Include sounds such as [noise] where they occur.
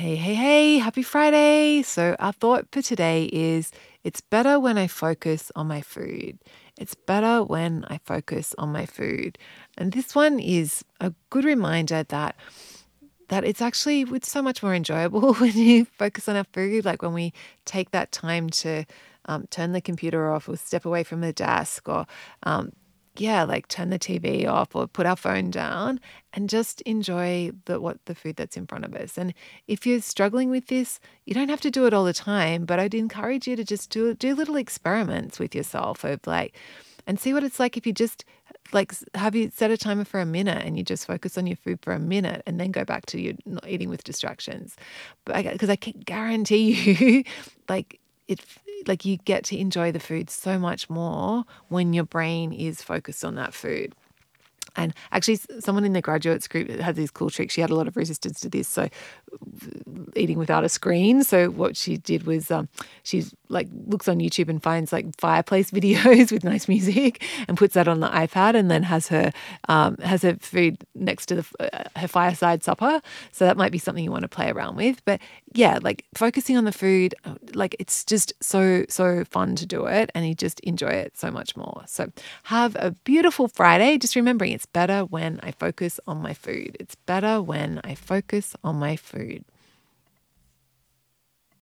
Hey, hey, hey, happy Friday. So, our thought for today is it's better when I focus on my food. It's better when I focus on my food. And this one is a good reminder that that it's actually it's so much more enjoyable [laughs] when you focus on our food like when we take that time to um, turn the computer off or step away from the desk or um, yeah, like turn the TV off or put our phone down and just enjoy the what the food that's in front of us. And if you're struggling with this, you don't have to do it all the time, but I'd encourage you to just do do little experiments with yourself of like and see what it's like if you just like have you set a timer for a minute and you just focus on your food for a minute and then go back to your not eating with distractions. But because I, I can guarantee [laughs] you like it like you get to enjoy the food so much more when your brain is focused on that food. And actually, someone in the graduates group had these cool tricks. She had a lot of resistance to this. So, eating without a screen. So, what she did was um, she's like looks on YouTube and finds like fireplace [laughs] videos with nice music and puts that on the iPad and then has her um, has her food next to the uh, her fireside supper. So that might be something you want to play around with. But yeah, like focusing on the food, uh, like it's just so so fun to do it, and you just enjoy it so much more. So have a beautiful Friday. Just remembering it's better when I focus on my food. It's better when I focus on my food.